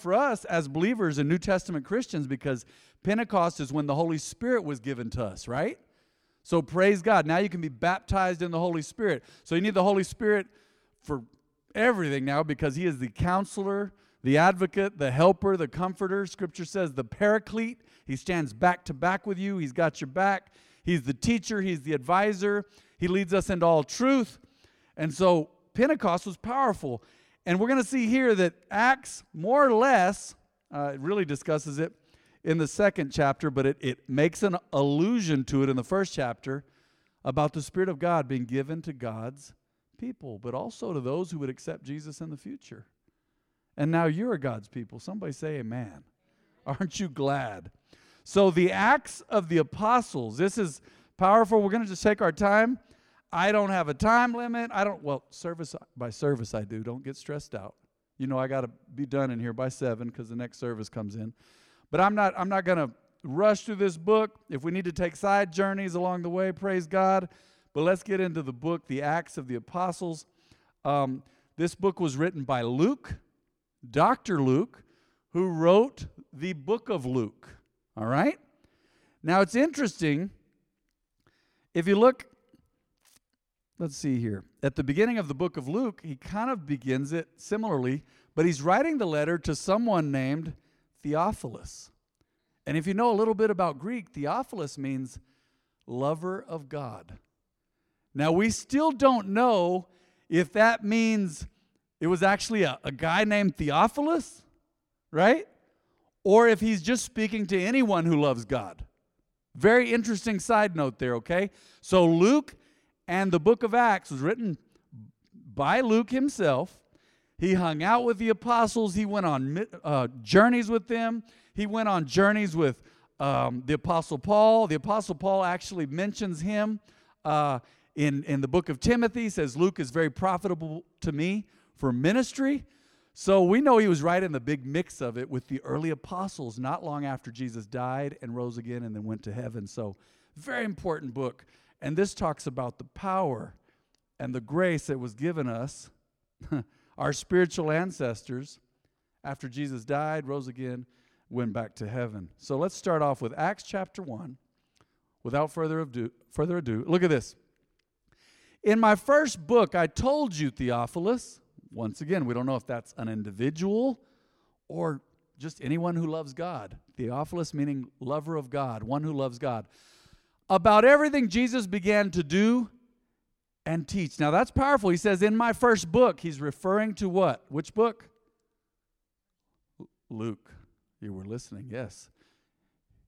for us as believers and New Testament Christians because Pentecost is when the Holy Spirit was given to us, right? So praise God. Now you can be baptized in the Holy Spirit. So you need the Holy Spirit for everything now because He is the counselor, the advocate, the helper, the comforter. Scripture says the paraclete. He stands back to back with you, He's got your back. He's the teacher, He's the advisor. He leads us into all truth. And so Pentecost was powerful. And we're going to see here that Acts, more or less, uh, it really discusses it in the second chapter, but it, it makes an allusion to it in the first chapter about the Spirit of God being given to God's people, but also to those who would accept Jesus in the future. And now you're God's people. Somebody say amen. Aren't you glad? So, the Acts of the Apostles, this is powerful. We're going to just take our time. I don't have a time limit. I don't, well, service by service I do. Don't get stressed out. You know, I got to be done in here by seven because the next service comes in. But I'm not, I'm not going to rush through this book. If we need to take side journeys along the way, praise God. But let's get into the book, The Acts of the Apostles. Um, this book was written by Luke, Dr. Luke, who wrote the book of Luke. All right? Now it's interesting. If you look let's see here. At the beginning of the book of Luke, he kind of begins it similarly, but he's writing the letter to someone named Theophilus. And if you know a little bit about Greek, Theophilus means lover of God. Now, we still don't know if that means it was actually a, a guy named Theophilus, right? Or if he's just speaking to anyone who loves God. Very interesting side note there, okay? So, Luke and the book of Acts was written by Luke himself. He hung out with the apostles. He went on uh, journeys with them. He went on journeys with um, the apostle Paul. The apostle Paul actually mentions him uh, in, in the book of Timothy, says, Luke is very profitable to me for ministry. So we know he was right in the big mix of it with the early apostles not long after Jesus died and rose again and then went to heaven. So, very important book. And this talks about the power and the grace that was given us, our spiritual ancestors, after Jesus died, rose again, went back to heaven. So let's start off with Acts chapter 1. Without further ado, further ado, look at this. In my first book, I told you, Theophilus, once again, we don't know if that's an individual or just anyone who loves God. Theophilus meaning lover of God, one who loves God about everything Jesus began to do and teach. Now that's powerful. He says, In my first book, he's referring to what? Which book? Luke. You were listening, yes.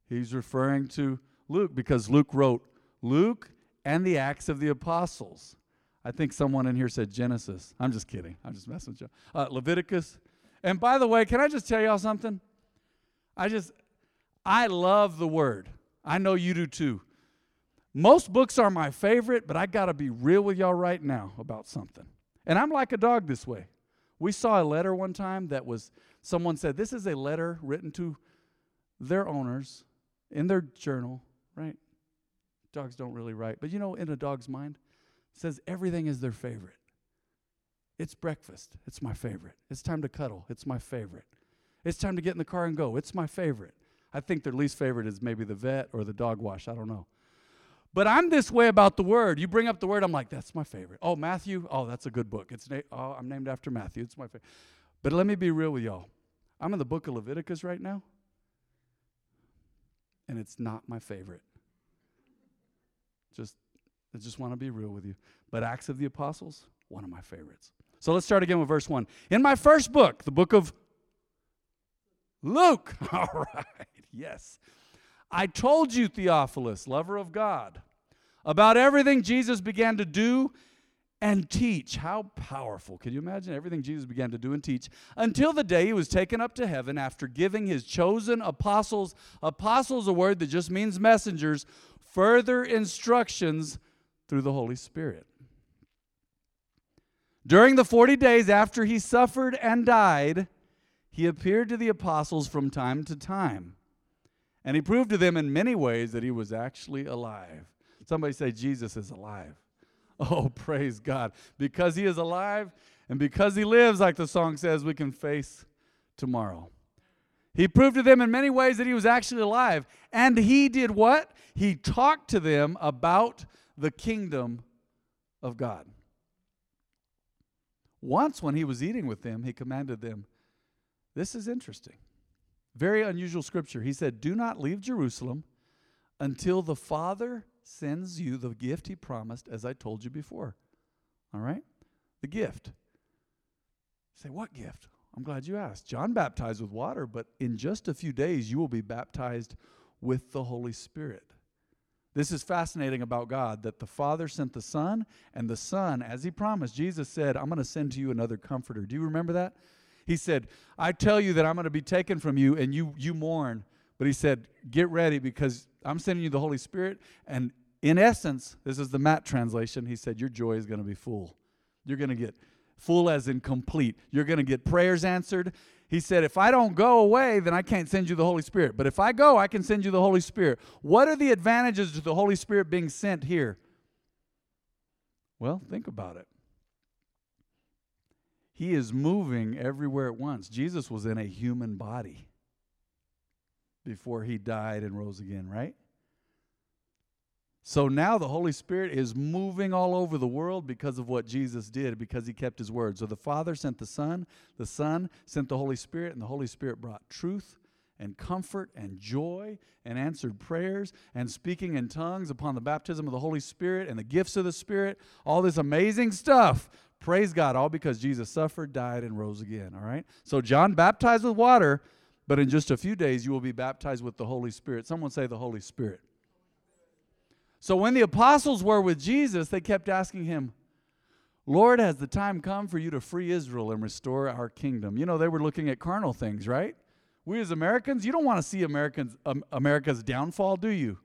He's referring to Luke because Luke wrote Luke and the Acts of the Apostles. I think someone in here said Genesis. I'm just kidding. I'm just messing with you. Uh, Leviticus. And by the way, can I just tell y'all something? I just, I love the word. I know you do too. Most books are my favorite, but I got to be real with y'all right now about something. And I'm like a dog this way. We saw a letter one time that was, someone said, This is a letter written to their owners in their journal, right? Dogs don't really write, but you know, in a dog's mind, says everything is their favorite. It's breakfast. It's my favorite. It's time to cuddle. It's my favorite. It's time to get in the car and go. It's my favorite. I think their least favorite is maybe the vet or the dog wash. I don't know. But I'm this way about the word. You bring up the word, I'm like, that's my favorite. Oh, Matthew, oh, that's a good book. It's na- oh, I'm named after Matthew. It's my favorite. But let me be real with y'all. I'm in the book of Leviticus right now, and it's not my favorite. Just, I just want to be real with you. But Acts of the Apostles, one of my favorites. So let's start again with verse 1. In my first book, the book of Luke. All right, yes. I told you, Theophilus, lover of God, about everything Jesus began to do and teach. How powerful. Can you imagine everything Jesus began to do and teach until the day he was taken up to heaven after giving his chosen apostles, apostles, a word that just means messengers, further instructions through the Holy Spirit. During the 40 days after he suffered and died, he appeared to the apostles from time to time and he proved to them in many ways that he was actually alive. Somebody say, Jesus is alive. Oh, praise God. Because he is alive and because he lives, like the song says, we can face tomorrow. He proved to them in many ways that he was actually alive. And he did what? He talked to them about the kingdom of God. Once, when he was eating with them, he commanded them, This is interesting. Very unusual scripture. He said, Do not leave Jerusalem until the Father sends you the gift he promised, as I told you before. All right? The gift. say, What gift? I'm glad you asked. John baptized with water, but in just a few days you will be baptized with the Holy Spirit. This is fascinating about God that the Father sent the Son, and the Son, as He promised, Jesus said, I'm going to send to you another comforter. Do you remember that? He said, I tell you that I'm going to be taken from you, and you, you mourn. But He said, Get ready because I'm sending you the Holy Spirit. And in essence, this is the Matt translation. He said, Your joy is going to be full. You're going to get full as in complete. You're going to get prayers answered. He said, If I don't go away, then I can't send you the Holy Spirit. But if I go, I can send you the Holy Spirit. What are the advantages to the Holy Spirit being sent here? Well, think about it. He is moving everywhere at once. Jesus was in a human body before he died and rose again, right? So now the Holy Spirit is moving all over the world because of what Jesus did, because he kept his word. So the Father sent the Son, the Son sent the Holy Spirit, and the Holy Spirit brought truth and comfort and joy and answered prayers and speaking in tongues upon the baptism of the Holy Spirit and the gifts of the Spirit. All this amazing stuff. Praise God, all because Jesus suffered, died, and rose again. All right? So John baptized with water, but in just a few days you will be baptized with the Holy Spirit. Someone say the Holy Spirit. So when the apostles were with Jesus, they kept asking him, Lord, has the time come for you to free Israel and restore our kingdom? You know, they were looking at carnal things, right? We as Americans, you don't want to see Americans, um, America's downfall, do you?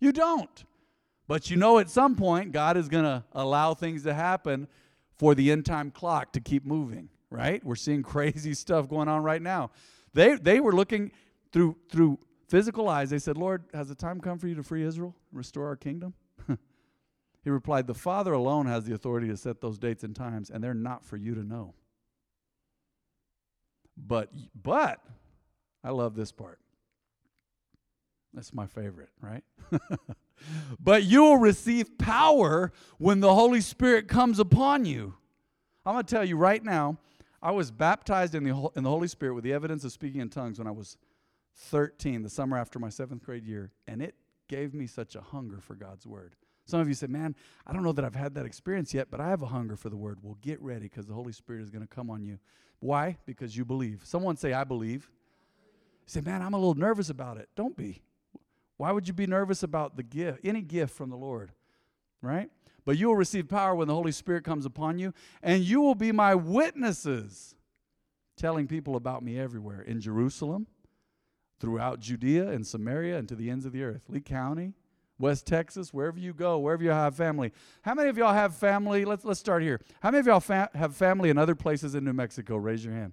You don't. But you know at some point, God is going to allow things to happen for the end time clock to keep moving, right? We're seeing crazy stuff going on right now. They, they were looking through, through physical eyes, they said, Lord, has the time come for you to free Israel and restore our kingdom? he replied, The Father alone has the authority to set those dates and times, and they're not for you to know. But, but, I love this part. That's my favorite, right? but you will receive power when the Holy Spirit comes upon you. I'm going to tell you right now, I was baptized in the, in the Holy Spirit with the evidence of speaking in tongues when I was 13, the summer after my seventh grade year, and it gave me such a hunger for God's word. Some of you say, Man, I don't know that I've had that experience yet, but I have a hunger for the word. Well, get ready because the Holy Spirit is going to come on you. Why? Because you believe. Someone say, I believe. Say, Man, I'm a little nervous about it. Don't be. Why would you be nervous about the gift, any gift from the Lord? Right? But you will receive power when the Holy Spirit comes upon you, and you will be my witnesses, telling people about me everywhere in Jerusalem throughout Judea and Samaria and to the ends of the earth. Lee County, West Texas, wherever you go, wherever you have family. How many of y'all have family? Let's, let's start here. How many of y'all fa- have family in other places in New Mexico? Raise your hand.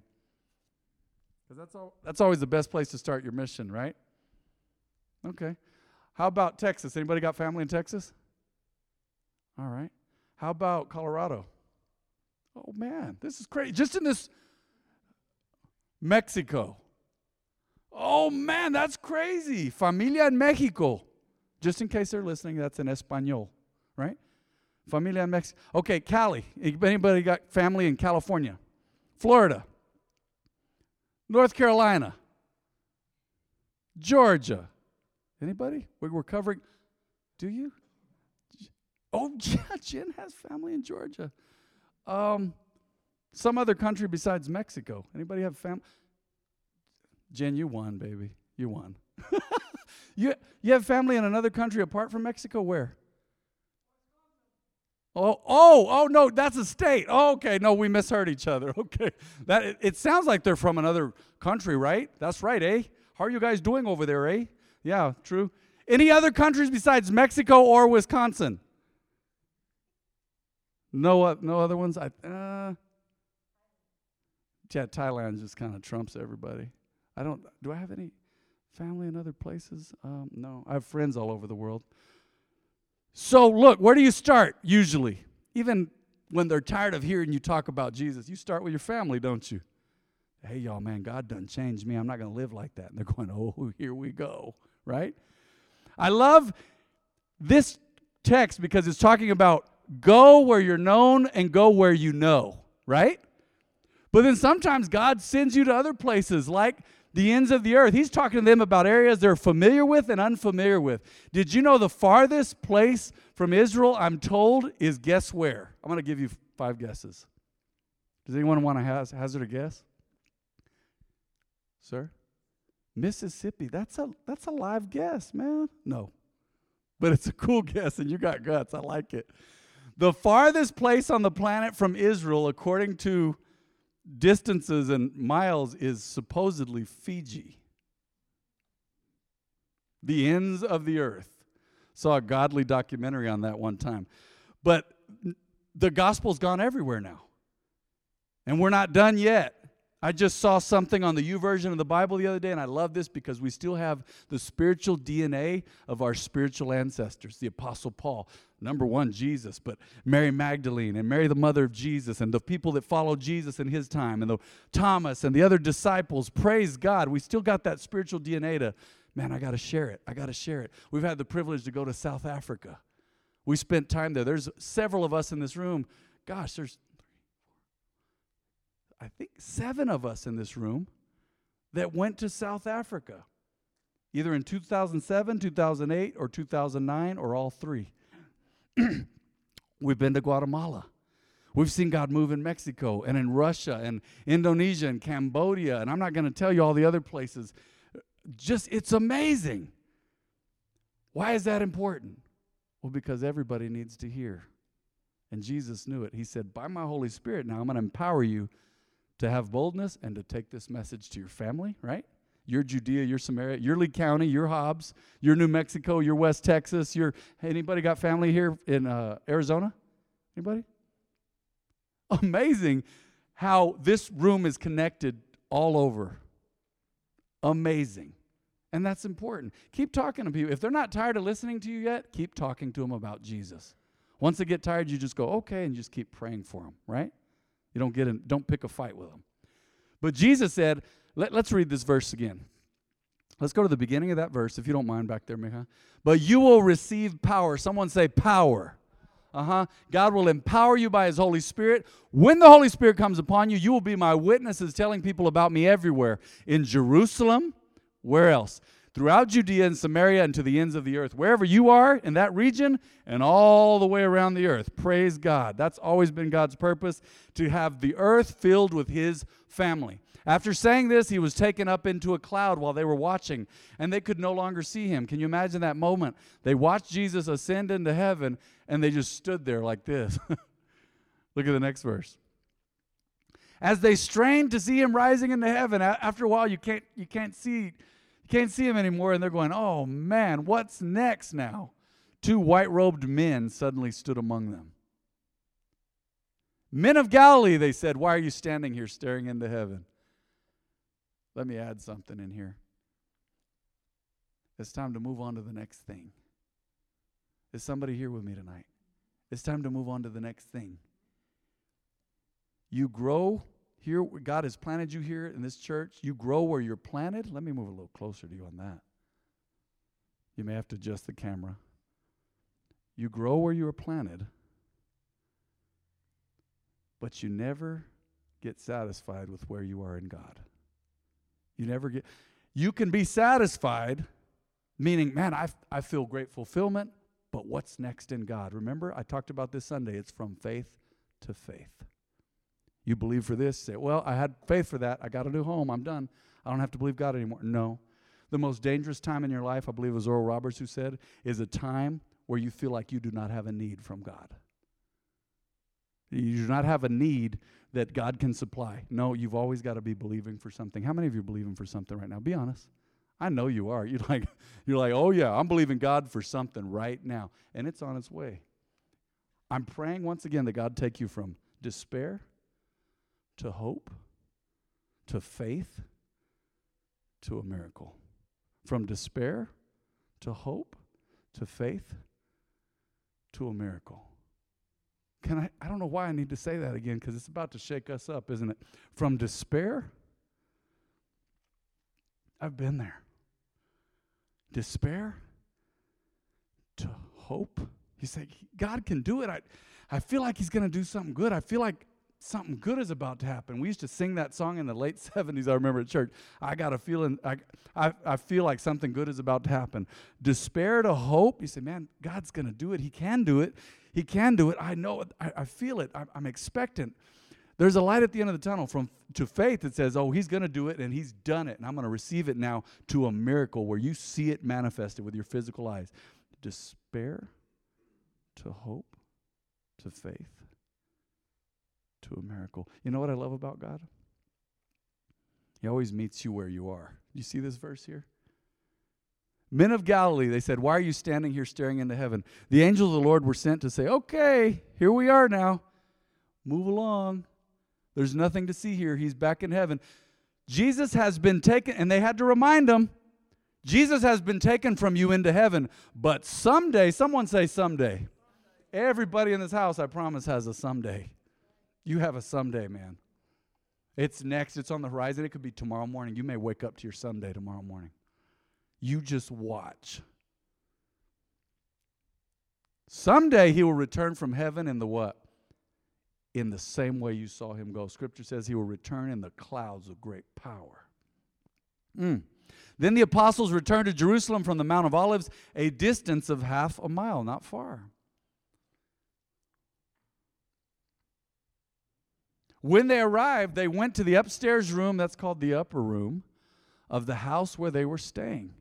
Because that's, all, that's always the best place to start your mission, right? Okay. How about Texas? Anybody got family in Texas? All right. How about Colorado? Oh, man, this is crazy. Just in this Mexico. Oh man, that's crazy. Familia in Mexico. Just in case they're listening, that's in Espanol, right? Familia in Mexico. Okay, Cali. Anybody got family in California? Florida. North Carolina. Georgia. Anybody? We're covering. Do you? Oh, yeah, Jen has family in Georgia. Um, some other country besides Mexico. Anybody have family? Jen, you won, baby. You won. you, you have family in another country apart from Mexico? Where? Oh, oh, oh no, that's a state. Oh, okay, no, we misheard each other. Okay. That it, it sounds like they're from another country, right? That's right, eh? How are you guys doing over there, eh? Yeah, true. Any other countries besides Mexico or Wisconsin? No, uh, no other ones. I, uh, yeah, Thailand just kind of trumps everybody. I don't, do I have any family in other places? Um, no, I have friends all over the world. So, look, where do you start usually? Even when they're tired of hearing you talk about Jesus, you start with your family, don't you? Hey, y'all, man, God done changed me. I'm not going to live like that. And they're going, oh, here we go, right? I love this text because it's talking about go where you're known and go where you know, right? But then sometimes God sends you to other places like the ends of the earth. He's talking to them about areas they're familiar with and unfamiliar with. Did you know the farthest place from Israel, I'm told, is guess where? I'm going to give you five guesses. Does anyone want to hazard a guess? Sir? Mississippi. That's a that's a live guess, man. No. But it's a cool guess and you got guts. I like it. The farthest place on the planet from Israel according to distances and miles is supposedly Fiji. The ends of the earth. Saw a godly documentary on that one time. But the gospel's gone everywhere now. And we're not done yet. I just saw something on the U YouVersion of the Bible the other day, and I love this because we still have the spiritual DNA of our spiritual ancestors. The Apostle Paul, number one, Jesus, but Mary Magdalene and Mary, the mother of Jesus, and the people that followed Jesus in his time, and the Thomas and the other disciples. Praise God. We still got that spiritual DNA to, man, I got to share it. I got to share it. We've had the privilege to go to South Africa. We spent time there. There's several of us in this room. Gosh, there's I think, seven of us in this room that went to South Africa, either in 2007, 2008, or 2009, or all three. We've been to Guatemala. We've seen God move in Mexico and in Russia and Indonesia and Cambodia, and I'm not going to tell you all the other places. Just, it's amazing. Why is that important? Well, because everybody needs to hear. And Jesus knew it. He said, By my Holy Spirit, now I'm going to empower you to have boldness and to take this message to your family, right? Your Judea, your Samaria, your Lee County, your Hobbs, your New Mexico, your West Texas, your anybody got family here in uh, Arizona? Anybody? Amazing how this room is connected all over. Amazing. And that's important. Keep talking to people. If they're not tired of listening to you yet, keep talking to them about Jesus. Once they get tired, you just go, okay, and just keep praying for them, right? You don't get in, don't pick a fight with them. But Jesus said, let, us read this verse again. Let's go to the beginning of that verse, if you don't mind back there, Micha. But you will receive power. Someone say power. Uh huh. God will empower you by His Holy Spirit. When the Holy Spirit comes upon you, you will be my witnesses, telling people about me everywhere in Jerusalem. Where else? Throughout Judea and Samaria and to the ends of the earth. Wherever you are in that region and all the way around the earth. Praise God. That's always been God's purpose to have the earth filled with His family. After saying this, he was taken up into a cloud while they were watching, and they could no longer see him. Can you imagine that moment? They watched Jesus ascend into heaven, and they just stood there like this. Look at the next verse. As they strained to see him rising into heaven, after a while, you can't, you can't see can't see him anymore, and they're going, Oh man, what's next now? Two white robed men suddenly stood among them. Men of Galilee, they said, Why are you standing here staring into heaven? Let me add something in here. It's time to move on to the next thing. Is somebody here with me tonight? It's time to move on to the next thing. You grow here, God has planted you here in this church. You grow where you're planted. Let me move a little closer to you on that. You may have to adjust the camera. You grow where you are planted, but you never get satisfied with where you are in God. You never get, you can be satisfied, meaning, man, I, I feel great fulfillment, but what's next in God? Remember, I talked about this Sunday. It's from faith to faith. You believe for this, say, well, I had faith for that. I got a new home. I'm done. I don't have to believe God anymore. No. The most dangerous time in your life, I believe it was Oral Roberts who said, is a time where you feel like you do not have a need from God. You do not have a need that God can supply. No, you've always got to be believing for something. How many of you are believing for something right now? Be honest. I know you are. You're like, you're like, oh yeah, I'm believing God for something right now. And it's on its way. I'm praying once again that God take you from despair to hope, to faith, to a miracle. From despair to hope, to faith, to a miracle. Can I? I don't know why I need to say that again because it's about to shake us up, isn't it? From despair I've been there. Despair to hope. You say, God can do it. I, I feel like He's going to do something good. I feel like something good is about to happen. We used to sing that song in the late 70s, I remember at church. I got a feeling, I, I, I feel like something good is about to happen. Despair to hope. You say, man, God's going to do it. He can do it. He can do it. I know it. I, I feel it. I, I'm expectant. There's a light at the end of the tunnel from to faith that says, "Oh, he's going to do it and he's done it and I'm going to receive it now to a miracle where you see it manifested with your physical eyes." Despair to hope to faith to a miracle. You know what I love about God? He always meets you where you are. You see this verse here? Men of Galilee, they said, Why are you standing here staring into heaven? The angels of the Lord were sent to say, Okay, here we are now. Move along. There's nothing to see here. He's back in heaven. Jesus has been taken, and they had to remind him Jesus has been taken from you into heaven, but someday, someone say someday. Everybody in this house, I promise, has a someday. You have a someday, man. It's next, it's on the horizon. It could be tomorrow morning. You may wake up to your someday tomorrow morning. You just watch. Someday he will return from heaven in the what? in the same way you saw him go. Scripture says he will return in the clouds of great power. Mm. Then the apostles returned to Jerusalem from the Mount of Olives, a distance of half a mile, not far. When they arrived, they went to the upstairs room, that's called the upper room, of the house where they were staying.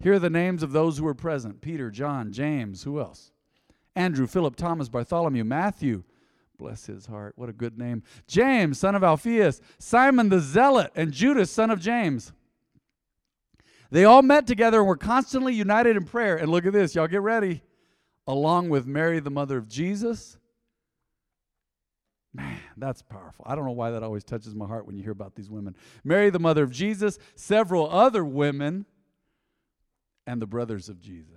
Here are the names of those who were present Peter, John, James, who else? Andrew, Philip, Thomas, Bartholomew, Matthew, Bless his heart. What a good name. James, son of Alphaeus, Simon the Zealot, and Judas, son of James. They all met together and were constantly united in prayer. And look at this, y'all get ready. Along with Mary, the mother of Jesus. Man, that's powerful. I don't know why that always touches my heart when you hear about these women. Mary, the mother of Jesus, several other women, and the brothers of Jesus.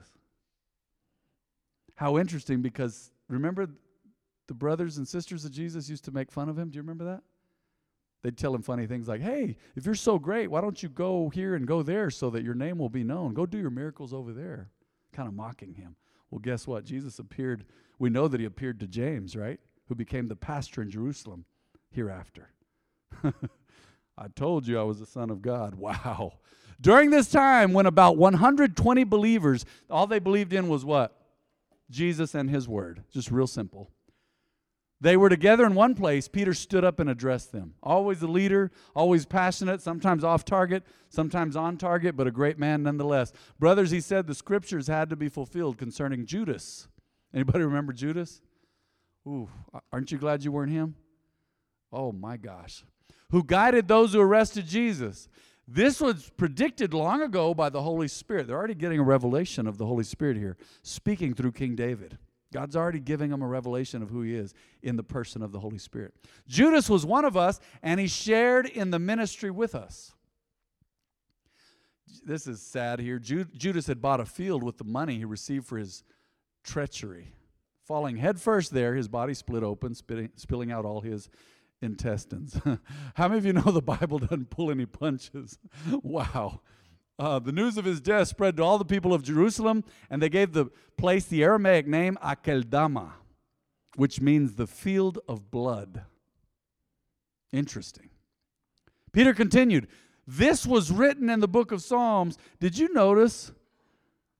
How interesting because remember the brothers and sisters of Jesus used to make fun of him. Do you remember that? They'd tell him funny things like, hey, if you're so great, why don't you go here and go there so that your name will be known? Go do your miracles over there. Kind of mocking him. Well, guess what? Jesus appeared. We know that he appeared to James, right? Who became the pastor in Jerusalem hereafter. I told you I was the Son of God. Wow. During this time, when about 120 believers, all they believed in was what? Jesus and his word. Just real simple. They were together in one place. Peter stood up and addressed them. Always a leader, always passionate, sometimes off target, sometimes on target, but a great man nonetheless. Brothers, he said the scriptures had to be fulfilled concerning Judas. Anybody remember Judas? Ooh, aren't you glad you weren't him? Oh my gosh. Who guided those who arrested Jesus. This was predicted long ago by the Holy Spirit. They're already getting a revelation of the Holy Spirit here, speaking through King David. God's already giving them a revelation of who he is in the person of the Holy Spirit. Judas was one of us, and he shared in the ministry with us. This is sad here. Judas had bought a field with the money he received for his treachery. Falling headfirst there, his body split open, spitting, spilling out all his intestines. How many of you know the Bible doesn't pull any punches? wow. Uh, the news of his death spread to all the people of Jerusalem, and they gave the place the Aramaic name Akeldama, which means the field of blood. Interesting. Peter continued, This was written in the book of Psalms. Did you notice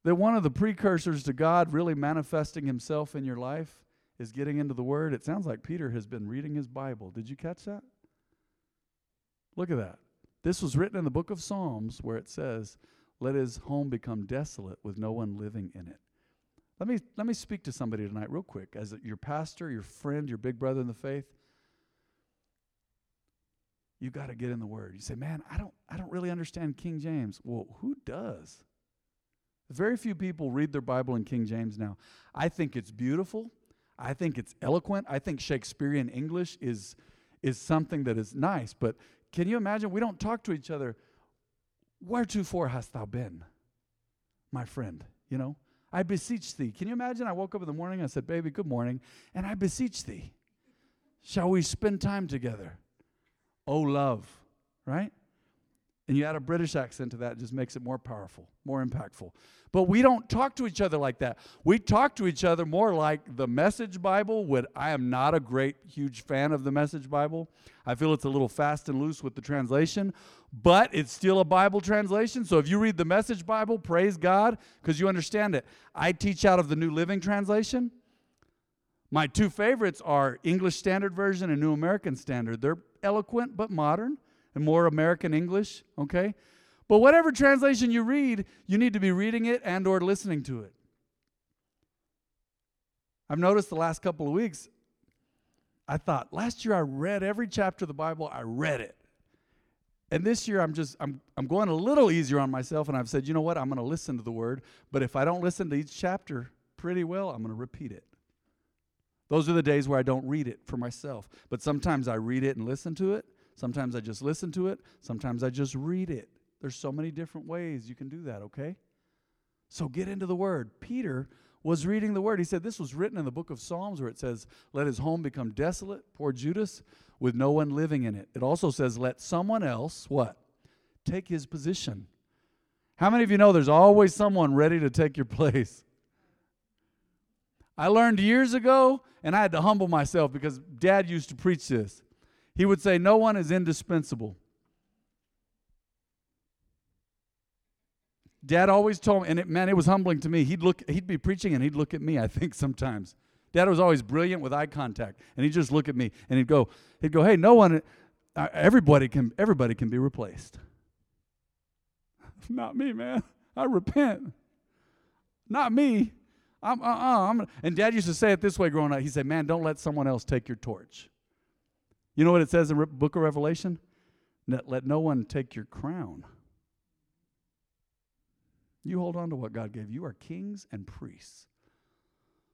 that one of the precursors to God really manifesting himself in your life is getting into the Word? It sounds like Peter has been reading his Bible. Did you catch that? Look at that. This was written in the book of Psalms where it says, Let his home become desolate with no one living in it. Let me, let me speak to somebody tonight, real quick, as your pastor, your friend, your big brother in the faith. You got to get in the Word. You say, "Man, I don't, I don't really understand King James." Well, who does? Very few people read their Bible in King James now. I think it's beautiful. I think it's eloquent. I think Shakespearean English is is something that is nice, but can you imagine? We don't talk to each other. Wheretofore hast thou been, my friend? You know, I beseech thee. Can you imagine? I woke up in the morning, I said, Baby, good morning, and I beseech thee. Shall we spend time together? Oh, love, right? And you add a British accent to that, it just makes it more powerful, more impactful. But we don't talk to each other like that. We talk to each other more like the Message Bible. Would I am not a great, huge fan of the Message Bible. I feel it's a little fast and loose with the translation, but it's still a Bible translation. So if you read the Message Bible, praise God because you understand it. I teach out of the New Living Translation. My two favorites are English Standard Version and New American Standard. They're eloquent but modern and more American English, okay? But whatever translation you read, you need to be reading it and or listening to it. I've noticed the last couple of weeks I thought last year I read every chapter of the Bible, I read it. And this year I'm just I'm I'm going a little easier on myself and I've said, "You know what? I'm going to listen to the word, but if I don't listen to each chapter pretty well, I'm going to repeat it." Those are the days where I don't read it for myself. But sometimes I read it and listen to it. Sometimes I just listen to it. Sometimes I just read it. There's so many different ways you can do that, okay? So get into the Word. Peter was reading the Word. He said this was written in the book of Psalms where it says, Let his home become desolate, poor Judas, with no one living in it. It also says, Let someone else, what? Take his position. How many of you know there's always someone ready to take your place? I learned years ago, and I had to humble myself because dad used to preach this. He would say, No one is indispensable. Dad always told me, and it, man, it was humbling to me. He'd look, he'd be preaching, and he'd look at me. I think sometimes. Dad was always brilliant with eye contact, and he'd just look at me, and he'd go, he'd go, "Hey, no one, uh, everybody can, everybody can be replaced." Not me, man. I repent. Not me. I'm, uh-uh, I'm, and Dad used to say it this way growing up. He said, "Man, don't let someone else take your torch." You know what it says in the Book of Revelation? Let no one take your crown. You hold on to what God gave you. Are kings and priests.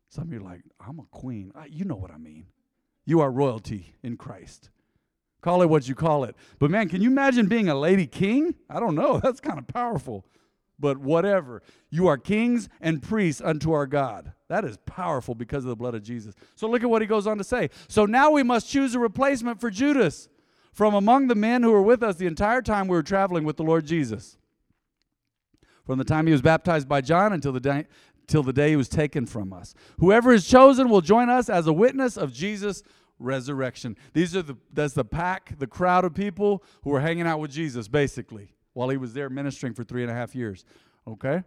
Some of you are like, I'm a queen. you know what I mean. You are royalty in Christ. Call it what you call it. But man, can you imagine being a lady king? I don't know. That's kind of powerful. But whatever. You are kings and priests unto our God. That is powerful because of the blood of Jesus. So look at what he goes on to say. So now we must choose a replacement for Judas from among the men who were with us the entire time we were traveling with the Lord Jesus from the time he was baptized by John until the day till the day he was taken from us. Whoever is chosen will join us as a witness of Jesus' resurrection. These are the that's the pack, the crowd of people who were hanging out with Jesus, basically, while he was there ministering for three and a half years. Okay?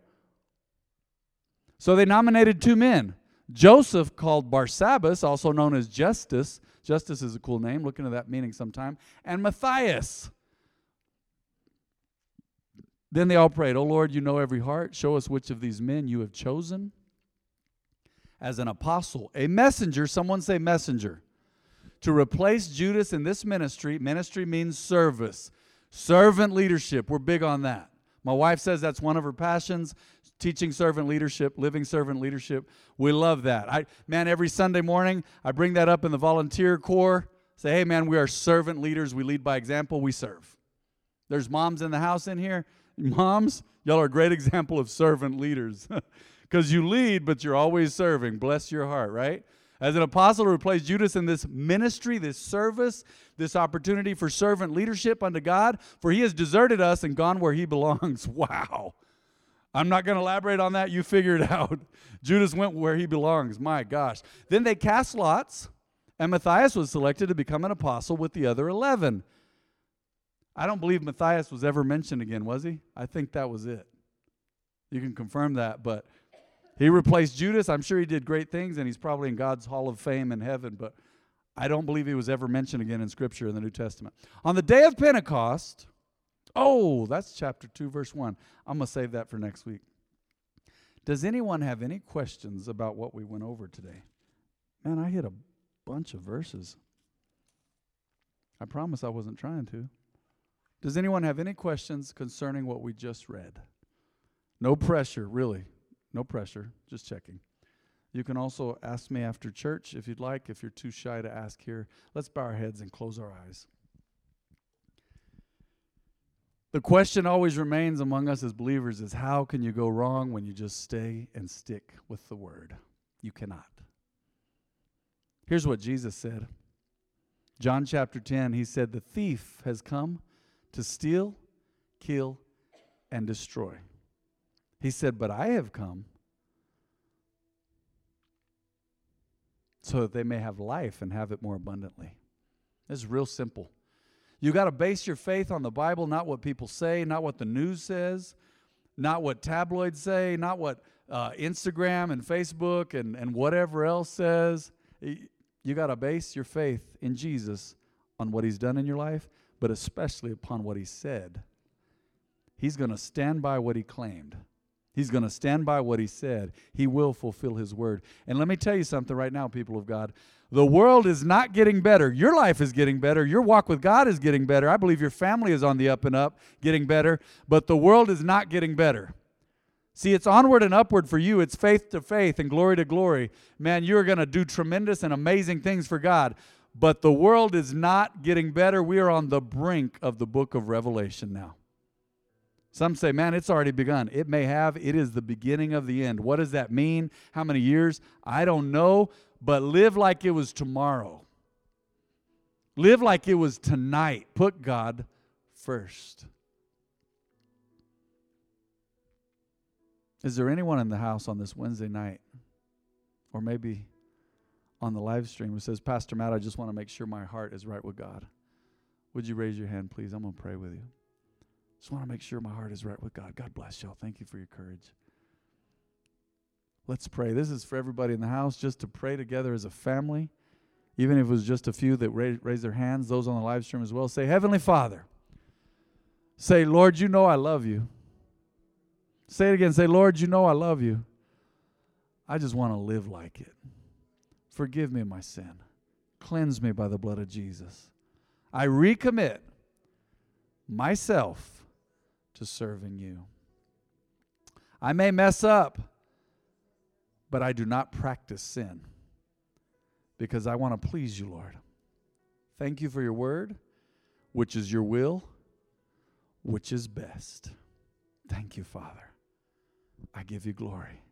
So they nominated two men. Joseph, called Barsabbas, also known as Justus. Justice is a cool name. Look into that meaning sometime. And Matthias. Then they all prayed, Oh Lord, you know every heart. Show us which of these men you have chosen as an apostle, a messenger, someone say messenger, to replace Judas in this ministry. Ministry means service, servant leadership. We're big on that. My wife says that's one of her passions teaching servant leadership, living servant leadership. We love that. I man, every Sunday morning I bring that up in the volunteer corps. Say, hey man, we are servant leaders. We lead by example. We serve. There's moms in the house in here. Moms, y'all are a great example of servant leaders because you lead, but you're always serving. Bless your heart, right? As an apostle to replace Judas in this ministry, this service, this opportunity for servant leadership unto God, for he has deserted us and gone where he belongs. Wow. I'm not going to elaborate on that. You figure it out. Judas went where he belongs. My gosh. Then they cast lots, and Matthias was selected to become an apostle with the other 11. I don't believe Matthias was ever mentioned again, was he? I think that was it. You can confirm that, but he replaced Judas. I'm sure he did great things, and he's probably in God's Hall of Fame in heaven, but I don't believe he was ever mentioned again in Scripture in the New Testament. On the day of Pentecost, oh, that's chapter 2, verse 1. I'm going to save that for next week. Does anyone have any questions about what we went over today? Man, I hit a bunch of verses. I promise I wasn't trying to. Does anyone have any questions concerning what we just read? No pressure, really. No pressure, just checking. You can also ask me after church if you'd like, if you're too shy to ask here. Let's bow our heads and close our eyes. The question always remains among us as believers is how can you go wrong when you just stay and stick with the word? You cannot. Here's what Jesus said John chapter 10, he said, The thief has come to steal, kill, and destroy. He said, But I have come so that they may have life and have it more abundantly. It's real simple. You got to base your faith on the Bible, not what people say, not what the news says, not what tabloids say, not what uh, Instagram and Facebook and, and whatever else says. You got to base your faith in Jesus on what he's done in your life, but especially upon what he said. He's going to stand by what he claimed. He's going to stand by what he said. He will fulfill his word. And let me tell you something right now, people of God. The world is not getting better. Your life is getting better. Your walk with God is getting better. I believe your family is on the up and up, getting better. But the world is not getting better. See, it's onward and upward for you. It's faith to faith and glory to glory. Man, you're going to do tremendous and amazing things for God. But the world is not getting better. We are on the brink of the book of Revelation now. Some say, man, it's already begun. It may have. It is the beginning of the end. What does that mean? How many years? I don't know, but live like it was tomorrow. Live like it was tonight. Put God first. Is there anyone in the house on this Wednesday night, or maybe on the live stream, who says, Pastor Matt, I just want to make sure my heart is right with God? Would you raise your hand, please? I'm going to pray with you. Just want to make sure my heart is right with God. God bless y'all. Thank you for your courage. Let's pray. This is for everybody in the house just to pray together as a family. Even if it was just a few that raise, raise their hands, those on the live stream as well. Say, Heavenly Father. Say, Lord, you know I love you. Say it again. Say, Lord, you know I love you. I just want to live like it. Forgive me my sin. Cleanse me by the blood of Jesus. I recommit myself to serving you. I may mess up, but I do not practice sin because I want to please you, Lord. Thank you for your word, which is your will, which is best. Thank you, Father. I give you glory.